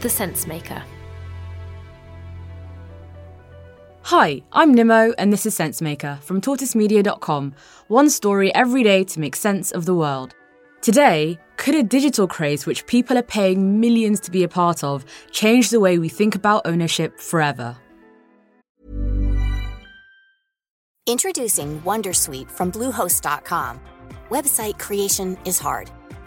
The Sensemaker. Hi, I'm Nimo, and this is Sensemaker from tortoisemedia.com. One story every day to make sense of the world. Today, could a digital craze which people are paying millions to be a part of change the way we think about ownership forever? Introducing Wondersuite from Bluehost.com. Website creation is hard,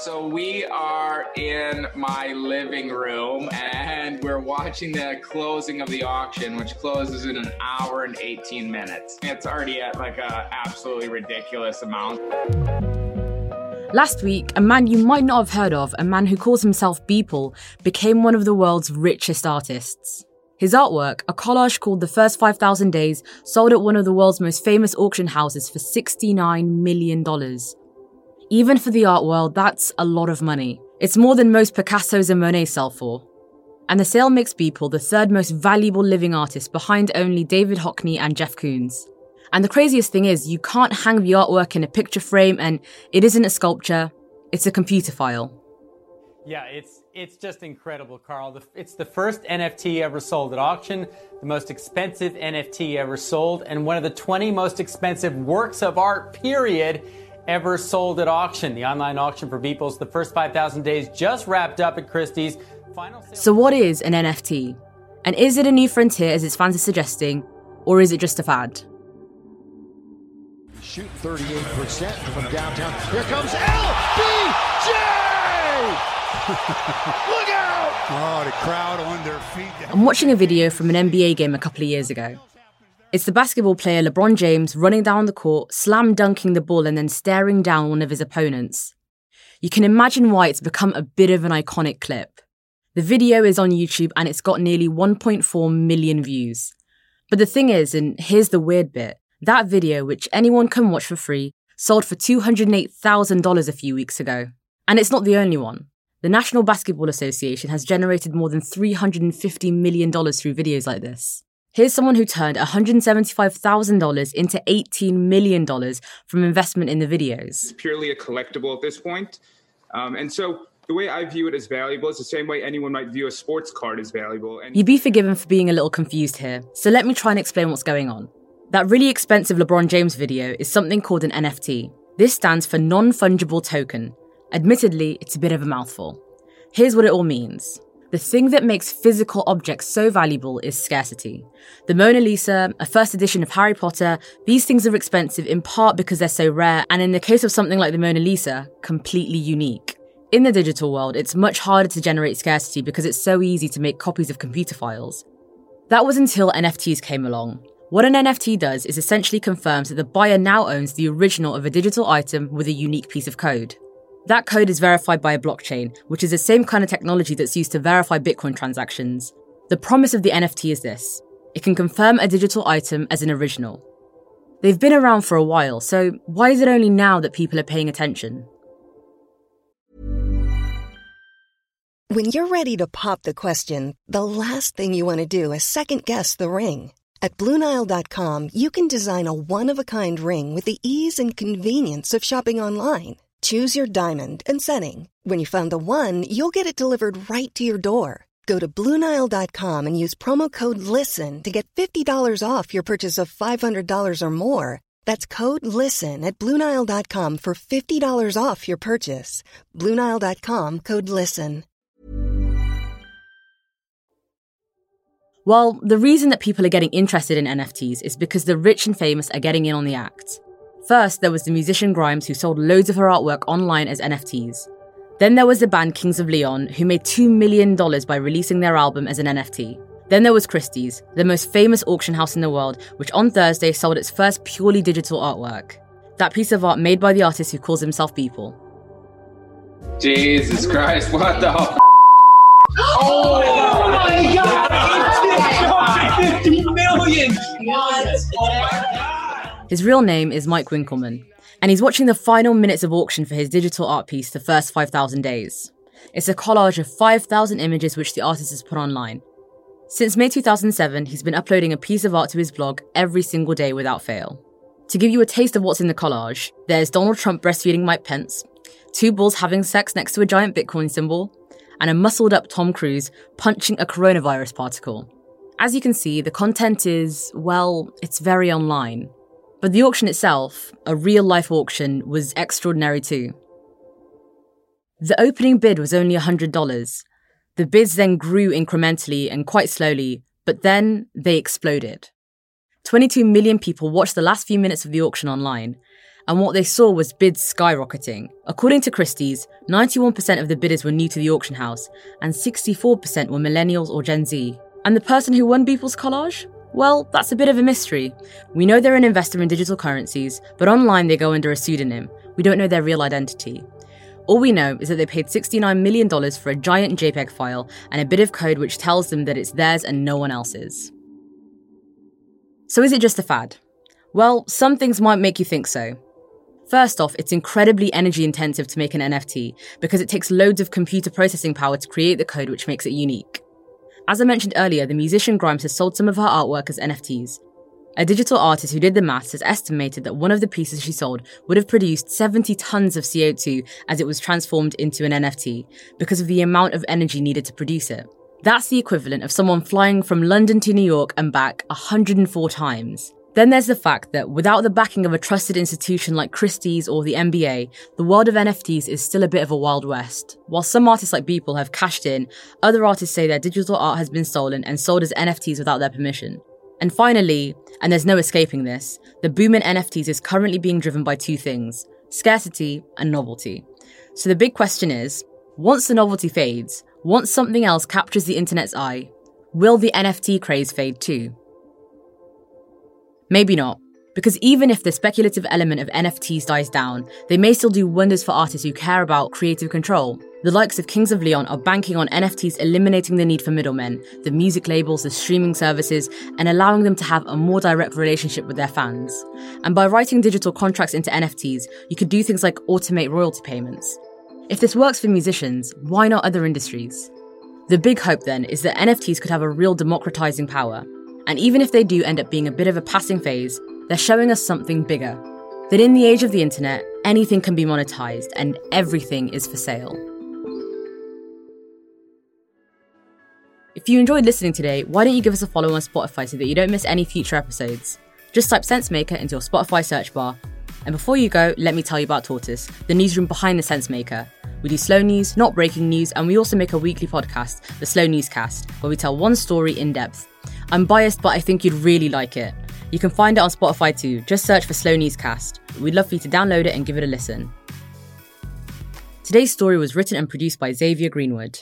So we are in my living room and we're watching the closing of the auction, which closes in an hour and 18 minutes. It's already at like a absolutely ridiculous amount. Last week, a man you might not have heard of, a man who calls himself Beeple, became one of the world's richest artists. His artwork, a collage called The First 5,000 Days, sold at one of the world's most famous auction houses for $69 million. Even for the art world, that's a lot of money. It's more than most Picassos and Monets sell for. And the sale makes Beeple the third most valuable living artist behind only David Hockney and Jeff Koons. And the craziest thing is, you can't hang the artwork in a picture frame and it isn't a sculpture, it's a computer file. Yeah, it's it's just incredible, Carl. It's the first NFT ever sold at auction, the most expensive NFT ever sold, and one of the 20 most expensive works of art, period ever sold at auction. The online auction for Beeples, the first 5,000 days just wrapped up at Christie's. Final so, what is an NFT? And is it a new frontier, as its fans are suggesting, or is it just a fad? Shoot 38% from downtown. Here comes LBJ! Look out! Oh, the crowd on their feet. I'm watching a video from an NBA game a couple of years ago. It's the basketball player LeBron James running down the court, slam dunking the ball, and then staring down one of his opponents. You can imagine why it's become a bit of an iconic clip. The video is on YouTube and it's got nearly 1.4 million views. But the thing is, and here's the weird bit that video, which anyone can watch for free, sold for $208,000 a few weeks ago. And it's not the only one. The National Basketball Association has generated more than $350 million through videos like this. Here's someone who turned $175,000 into $18 million from investment in the videos. It's purely a collectible at this point. Um, and so the way I view it as valuable is the same way anyone might view a sports card as valuable. And You'd be forgiven for being a little confused here, so let me try and explain what's going on. That really expensive LeBron James video is something called an NFT. This stands for non fungible token. Admittedly, it's a bit of a mouthful. Here's what it all means. The thing that makes physical objects so valuable is scarcity. The Mona Lisa, a first edition of Harry Potter, these things are expensive in part because they're so rare, and in the case of something like the Mona Lisa, completely unique. In the digital world, it's much harder to generate scarcity because it's so easy to make copies of computer files. That was until NFTs came along. What an NFT does is essentially confirms that the buyer now owns the original of a digital item with a unique piece of code. That code is verified by a blockchain, which is the same kind of technology that's used to verify Bitcoin transactions. The promise of the NFT is this it can confirm a digital item as an original. They've been around for a while, so why is it only now that people are paying attention? When you're ready to pop the question, the last thing you want to do is second guess the ring. At Bluenile.com, you can design a one of a kind ring with the ease and convenience of shopping online. Choose your diamond and setting. When you find the one, you'll get it delivered right to your door. Go to Bluenile.com and use promo code LISTEN to get $50 off your purchase of $500 or more. That's code LISTEN at Bluenile.com for $50 off your purchase. Bluenile.com code LISTEN. Well, the reason that people are getting interested in NFTs is because the rich and famous are getting in on the act. First, there was the musician Grimes, who sold loads of her artwork online as NFTs. Then there was the band Kings of Leon, who made $2 million by releasing their album as an NFT. Then there was Christie's, the most famous auction house in the world, which on Thursday sold its first purely digital artwork. That piece of art made by the artist who calls himself Beeple. Jesus Christ, what the Oh my god! 50 million! His real name is Mike Winkelmann, and he's watching the final minutes of auction for his digital art piece, The First 5,000 Days. It's a collage of 5,000 images which the artist has put online. Since May 2007, he's been uploading a piece of art to his blog every single day without fail. To give you a taste of what's in the collage, there's Donald Trump breastfeeding Mike Pence, two bulls having sex next to a giant Bitcoin symbol, and a muscled up Tom Cruise punching a coronavirus particle. As you can see, the content is, well, it's very online. But the auction itself, a real life auction, was extraordinary too. The opening bid was only $100. The bids then grew incrementally and quite slowly, but then they exploded. 22 million people watched the last few minutes of the auction online, and what they saw was bids skyrocketing. According to Christie's, 91% of the bidders were new to the auction house, and 64% were millennials or Gen Z. And the person who won Beeple's collage? Well, that's a bit of a mystery. We know they're an investor in digital currencies, but online they go under a pseudonym. We don't know their real identity. All we know is that they paid $69 million for a giant JPEG file and a bit of code which tells them that it's theirs and no one else's. So is it just a fad? Well, some things might make you think so. First off, it's incredibly energy intensive to make an NFT because it takes loads of computer processing power to create the code which makes it unique. As I mentioned earlier, the musician Grimes has sold some of her artwork as NFTs. A digital artist who did the maths has estimated that one of the pieces she sold would have produced 70 tons of CO2 as it was transformed into an NFT because of the amount of energy needed to produce it. That's the equivalent of someone flying from London to New York and back 104 times. Then there's the fact that without the backing of a trusted institution like Christie's or the NBA, the world of NFTs is still a bit of a wild west. While some artists like Beeple have cashed in, other artists say their digital art has been stolen and sold as NFTs without their permission. And finally, and there's no escaping this, the boom in NFTs is currently being driven by two things scarcity and novelty. So the big question is once the novelty fades, once something else captures the internet's eye, will the NFT craze fade too? Maybe not. Because even if the speculative element of NFTs dies down, they may still do wonders for artists who care about creative control. The likes of Kings of Leon are banking on NFTs eliminating the need for middlemen, the music labels, the streaming services, and allowing them to have a more direct relationship with their fans. And by writing digital contracts into NFTs, you could do things like automate royalty payments. If this works for musicians, why not other industries? The big hope then is that NFTs could have a real democratizing power, and even if they do end up being a bit of a passing phase, they're showing us something bigger. That in the age of the internet, anything can be monetized and everything is for sale. If you enjoyed listening today, why don't you give us a follow on Spotify so that you don't miss any future episodes? Just type Sensemaker into your Spotify search bar. And before you go, let me tell you about Tortoise, the newsroom behind the Sensemaker. We do slow news, not breaking news, and we also make a weekly podcast, the Slow Newscast, where we tell one story in depth. I'm biased, but I think you'd really like it. You can find it on Spotify too. Just search for Slow Newscast. We'd love for you to download it and give it a listen. Today's story was written and produced by Xavier Greenwood.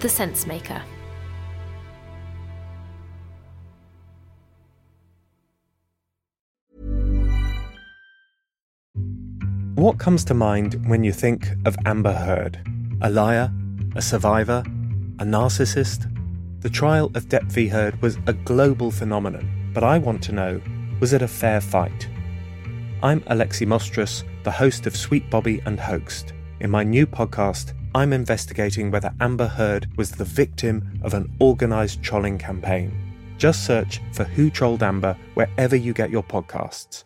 The Sense Maker. What comes to mind when you think of Amber Heard? A liar? A survivor? A narcissist? The trial of Depp v. Heard was a global phenomenon, but I want to know was it a fair fight? I'm Alexi Mostrous, the host of Sweet Bobby and Hoaxed. In my new podcast, I'm investigating whether Amber Heard was the victim of an organised trolling campaign. Just search for Who Trolled Amber wherever you get your podcasts.